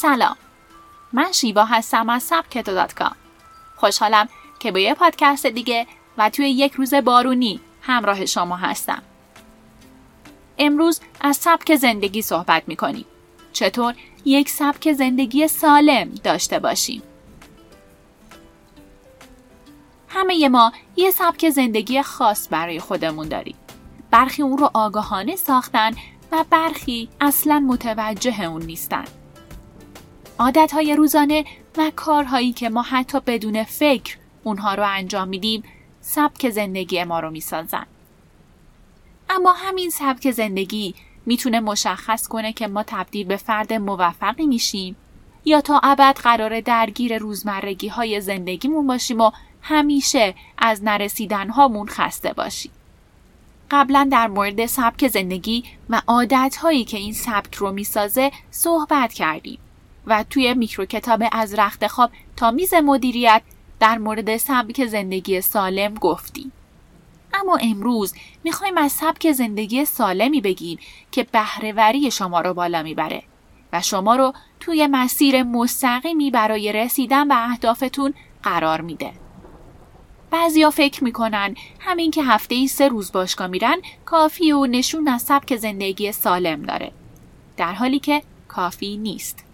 سلام. من شیوا هستم از سبکتو دات کام. خوشحالم که با یه پادکست دیگه و توی یک روز بارونی همراه شما هستم. امروز از سبک زندگی صحبت می‌کنیم. چطور یک سبک زندگی سالم داشته باشیم؟ همه ما یه سبک زندگی خاص برای خودمون داریم. برخی اون رو آگاهانه ساختن و برخی اصلا متوجه اون نیستن. عادتهای روزانه و کارهایی که ما حتی بدون فکر اونها رو انجام میدیم سبک زندگی ما رو می‌سازن. اما همین سبک زندگی می‌تونه مشخص کنه که ما تبدیل به فرد موفقی میشیم یا تا ابد قرار درگیر روزمرگی های زندگیمون باشیم و همیشه از نرسیدن هامون خسته باشیم. قبلا در مورد سبک زندگی و عادت هایی که این سبک رو می‌سازه صحبت کردیم و توی میکرو کتاب از رخت خواب تا میز مدیریت در مورد سبک زندگی سالم گفتیم. اما امروز می‌خوایم از سبک زندگی سالمی بگیم که بهرهوری شما رو بالا می‌بره و شما رو توی مسیر مستقیمی برای رسیدن به اهدافتون قرار میده. بعضیا فکر می‌کنن همین که هفته ای سه روز باشگاه میرن کافی و نشون از سبک زندگی سالم داره. در حالی که کافی نیست.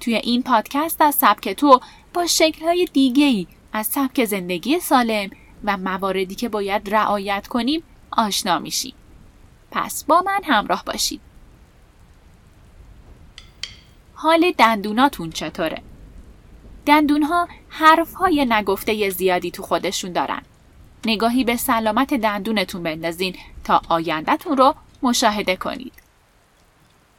توی این پادکست از سبک تو با شکلهای دیگه ای از سبک زندگی سالم و مواردی که باید رعایت کنیم آشنا میشیم. پس با من همراه باشید. حال دندوناتون چطوره؟ دندون ها حرف های نگفته زیادی تو خودشون دارن. نگاهی به سلامت دندونتون بندازین تا آیندهتون رو مشاهده کنید.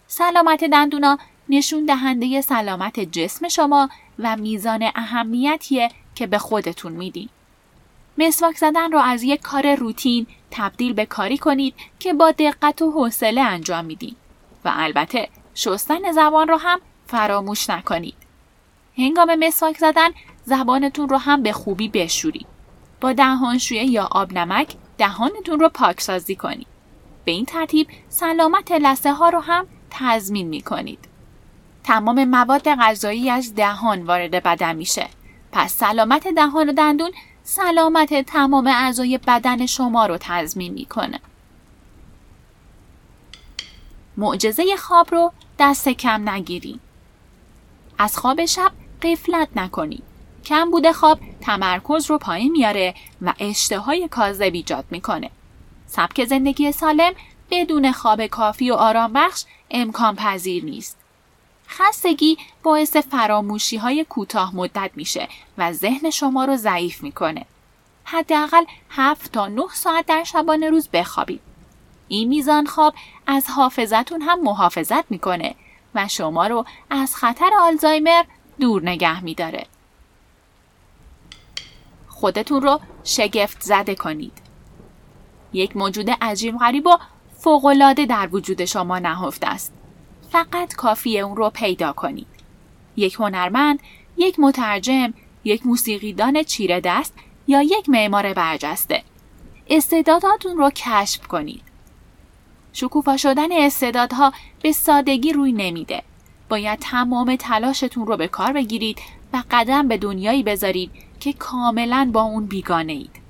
سلامت دندونا نشون دهنده سلامت جسم شما و میزان اهمیتیه که به خودتون میدین. مسواک زدن رو از یک کار روتین تبدیل به کاری کنید که با دقت و حوصله انجام میدین و البته شستن زبان رو هم فراموش نکنید. هنگام مسواک زدن زبانتون رو هم به خوبی بشورید. با دهانشویه یا آب نمک دهانتون رو پاکسازی کنید. به این ترتیب سلامت لسه ها رو هم تضمین می کنید. تمام مواد غذایی از دهان وارد بدن میشه. پس سلامت دهان و دندون سلامت تمام اعضای بدن شما رو تضمین می‌کنه. معجزه خواب رو دست کم نگیرید. از خواب شب قفلت نکنید. کم بوده خواب تمرکز رو پایین میاره و اشتهای کاذب ایجاد می‌کنه. سبک زندگی سالم بدون خواب کافی و آرام بخش امکان پذیر نیست. خستگی باعث فراموشی های کوتاه مدت میشه و ذهن شما رو ضعیف می‌کنه. حداقل 7 تا 9 ساعت در شبانه روز بخوابید. این میزان خواب از حافظتون هم محافظت می‌کنه و شما رو از خطر آلزایمر دور نگه میداره. خودتون رو شگفت زده کنید. یک موجود عجیب غریب و فوقالعاده در وجود شما نهفته است. فقط کافیه اون رو پیدا کنید. یک هنرمند، یک مترجم، یک موسیقیدان چیره دست یا یک معمار برجسته. استعداداتون رو کشف کنید. شکوفا شدن استعدادها به سادگی روی نمیده. باید تمام تلاشتون رو به کار بگیرید و قدم به دنیایی بذارید که کاملا با اون بیگانه اید.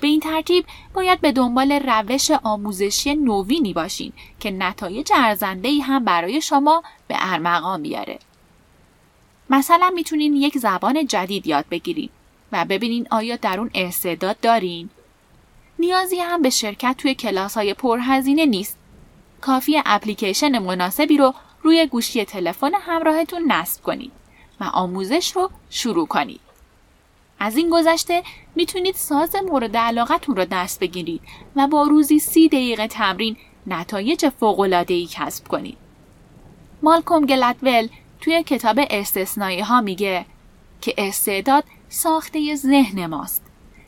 به این ترتیب باید به دنبال روش آموزشی نوینی باشین که نتایج ارزنده هم برای شما به ارمغان بیاره. مثلا می‌تونین یک زبان جدید یاد بگیرید و ببینین آیا در اون استعداد دارین؟ نیازی هم به شرکت توی کلاس های پرهزینه نیست. کافی اپلیکیشن مناسبی رو روی گوشی تلفن همراهتون نصب کنید و آموزش رو شروع کنید. از این گذشته می‌تونید ساز مورد علاقتون رو دست بگیرید و با روزی سی دقیقه تمرین نتایج ای کسب کنید. مالکوم گلدول توی کتاب استثنایی ها میگه که استعداد ساخته ذهن ماست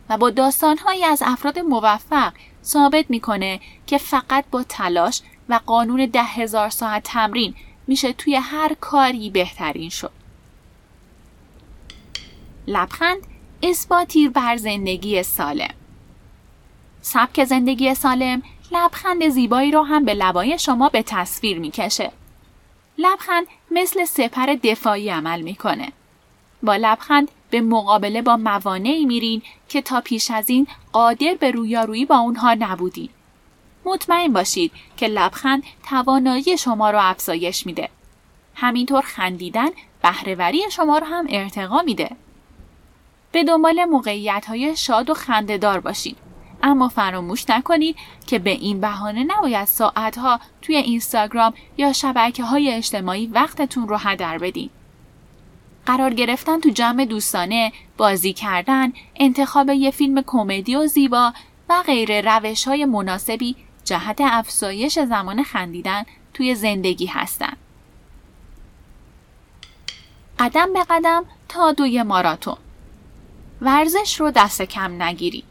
و با داستانهایی از افراد موفق ثابت می‌کنه که فقط با تلاش و قانون ده هزار ساعت تمرین میشه توی هر کاری بهترین شد. لبخند اثباتی بر زندگی سالم سبک زندگی سالم لبخند زیبایی رو هم به لبای شما به تصویر می‌کشه. لبخند مثل سپر دفاعی عمل می‌کنه. با لبخند به مقابله با موانعی میرین که تا پیش از این قادر به رویارویی با اونها نبودین. مطمئن باشید که لبخند توانایی شما رو افزایش میده. همینطور خندیدن بهرهوری شما رو هم ارتقا میده. به دنبال موقعیت های شاد و خندهدار باشید. اما فراموش نکنید که به این بهانه نباید ساعتها توی اینستاگرام یا شبکه های اجتماعی وقتتون رو هدر بدین. قرار گرفتن تو جمع دوستانه، بازی کردن، انتخاب یه فیلم کمدی و زیبا و غیر روش های مناسبی جهت افزایش زمان خندیدن توی زندگی هستن. قدم به قدم تا دوی ماراتون ورزش رو دست کم نگیری.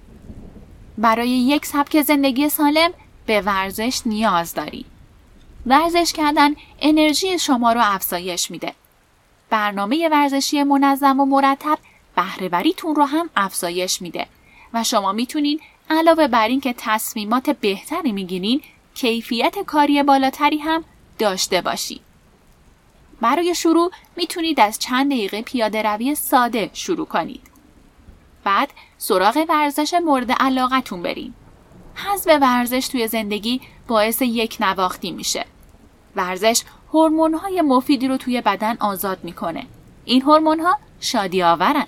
برای یک سبک زندگی سالم به ورزش نیاز داری. ورزش کردن انرژی شما رو افزایش میده. برنامه ورزشی منظم و مرتب بهرهوریتون رو هم افزایش میده و شما می‌تونین علاوه بر این که تصمیمات بهتری می‌گیرین کیفیت کاری بالاتری هم داشته باشید. برای شروع می‌تونید از چند دقیقه پیاده روی ساده شروع کنید. بعد سراغ ورزش مورد علاقتون برین. حذف ورزش توی زندگی باعث یک نواختی میشه. ورزش هورمون های مفیدی رو توی بدن آزاد می‌کنه. این هورمون ها شادی آورن.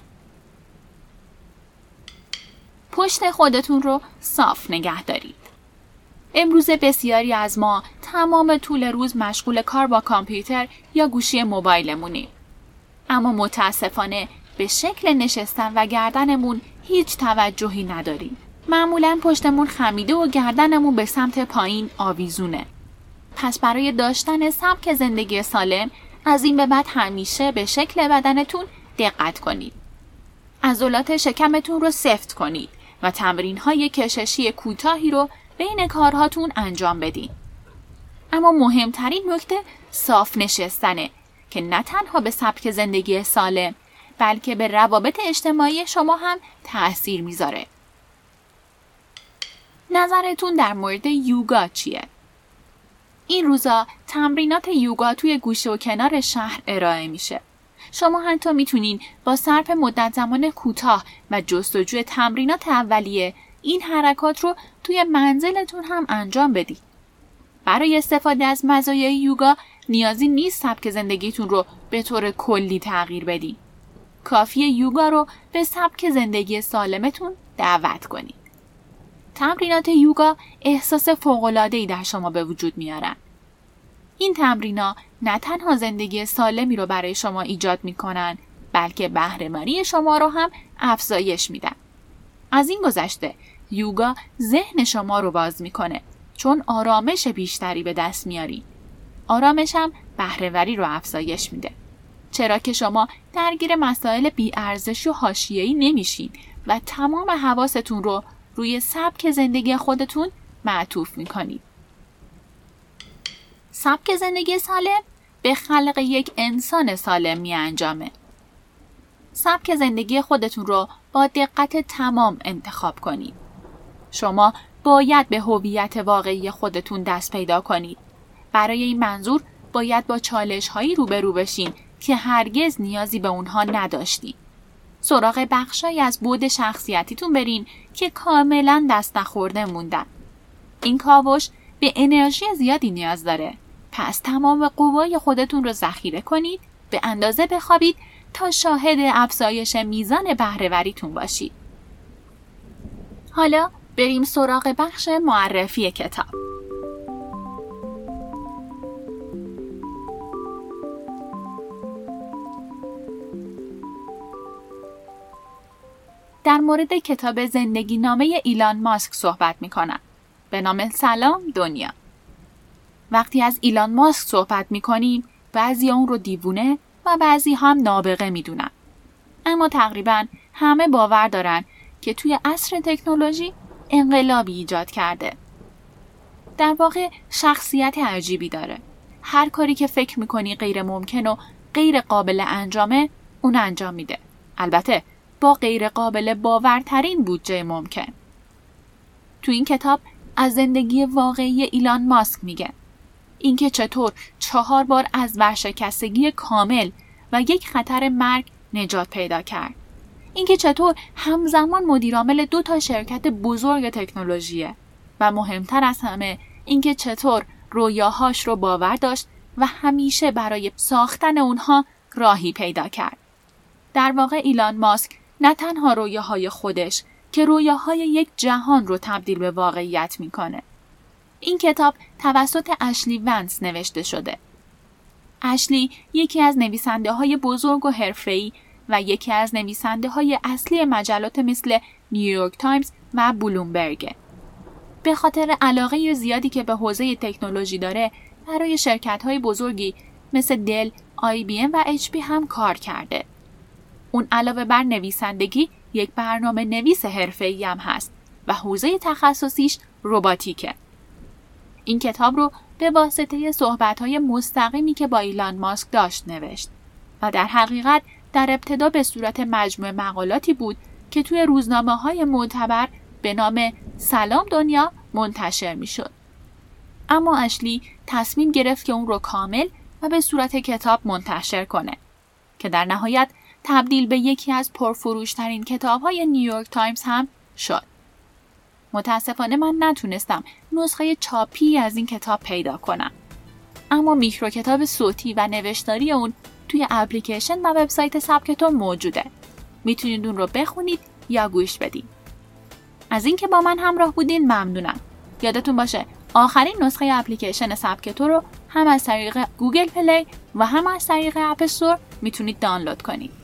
پشت خودتون رو صاف نگه دارید. امروز بسیاری از ما تمام طول روز مشغول کار با کامپیوتر یا گوشی موبایلمونیم. اما متاسفانه به شکل نشستن و گردنمون هیچ توجهی نداریم. معمولا پشتمون خمیده و گردنمون به سمت پایین آویزونه. پس برای داشتن سبک زندگی سالم از این به بعد همیشه به شکل بدنتون دقت کنید. عضلات شکمتون رو سفت کنید و تمرین های کششی کوتاهی رو بین کارهاتون انجام بدین. اما مهمترین نکته صاف نشستنه که نه تنها به سبک زندگی سالم بلکه به روابط اجتماعی شما هم تأثیر می‌ذاره. نظرتون در مورد یوگا چیه؟ این روزا تمرینات یوگا توی گوشه و کنار شهر ارائه میشه. شما حتی می‌تونین با صرف مدت زمان کوتاه و جستجوی تمرینات اولیه این حرکات رو توی منزلتون هم انجام بدید. برای استفاده از مزایای یوگا نیازی نیست سبک زندگیتون رو به طور کلی تغییر بدید. کافی یوگا رو به سبک زندگی سالمتون دعوت کنید. تمرینات یوگا احساس فوق‌العاده‌ای در شما به وجود میارن. این تمرینا نه تنها زندگی سالمی رو برای شما ایجاد می‌کنن بلکه بهرهمری شما رو هم افزایش میدن. از این گذشته یوگا ذهن شما رو باز می‌کنه چون آرامش بیشتری به دست میاری. آرامش هم بهرهوری رو افزایش میده. چرا که شما درگیر مسائل بیارزش و حاشیه‌ای نمیشین و تمام حواستون رو روی سبک زندگی خودتون معطوف می‌کنید. سبک زندگی سالم به خلق یک انسان سالم می انجامه. سبک زندگی خودتون رو با دقت تمام انتخاب کنید. شما باید به هویت واقعی خودتون دست پیدا کنید. برای این منظور باید با چالش هایی روبرو بشین که هرگز نیازی به اونها نداشتید. سراغ بخشایی از بود شخصیتیتون برین که کاملا دست نخورده موندن. این کاوش به انرژی زیادی نیاز داره. پس تمام قوای خودتون رو ذخیره کنید، به اندازه بخوابید تا شاهد افزایش میزان بهرهوریتون باشید. حالا بریم سراغ بخش معرفی کتاب. در مورد کتاب زندگی نامه ایلان ماسک صحبت می کنم. به نام سلام دنیا. وقتی از ایلان ماسک صحبت می کنیم بعضی اون رو دیوونه و بعضی هم نابغه می دونن. اما تقریبا همه باور دارن که توی عصر تکنولوژی انقلابی ایجاد کرده. در واقع شخصیت عجیبی داره. هر کاری که فکر می‌کنی غیر ممکن و غیر قابل انجامه اون انجام میده. البته با غیر قابل باورترین بودجه ممکن. تو این کتاب از زندگی واقعی ایلان ماسک میگه. اینکه چطور چهار بار از ورشکستگی کامل و یک خطر مرگ نجات پیدا کرد. اینکه چطور همزمان مدیرعامل دو تا شرکت بزرگ تکنولوژیه و مهمتر از همه اینکه چطور رویاهاش رو باور داشت و همیشه برای ساختن اونها راهی پیدا کرد. در واقع ایلان ماسک نه تنها رویاهای خودش که رویاهای یک جهان رو تبدیل به واقعیت می‌کنه. این کتاب توسط اشلی ونس نوشته شده. اشلی یکی از نویسنده های بزرگ و حرفه‌ای و یکی از نویسنده های اصلی مجلات مثل نیویورک تایمز و بلومبرگ. به خاطر علاقه زیادی که به حوزه تکنولوژی داره برای شرکت های بزرگی مثل دل، آی بی ام و اچ پی هم کار کرده. اون علاوه بر نویسندگی یک برنامه نویس حرفه‌ای هم هست و حوزه تخصصیش رباتیکه. این کتاب رو به واسطه صحبت‌های مستقیمی که با ایلان ماسک داشت نوشت و در حقیقت در ابتدا به صورت مجموعه مقالاتی بود که توی روزنامه های معتبر به نام سلام دنیا منتشر می شد. اما اشلی تصمیم گرفت که اون رو کامل و به صورت کتاب منتشر کنه که در نهایت تبدیل به یکی از پرفروشترین کتاب های نیویورک تایمز هم شد. متاسفانه من نتونستم نسخه چاپی از این کتاب پیدا کنم. اما میکرو کتاب صوتی و نوشتاری اون توی اپلیکیشن و وبسایت سبکتو موجوده. می‌تونید اون رو بخونید یا گوش بدید. از اینکه با من همراه بودین ممنونم. یادتون باشه آخرین نسخه اپلیکیشن سبکتو رو هم از طریق گوگل پلی و هم از طریق اپ می‌تونید دانلود کنید.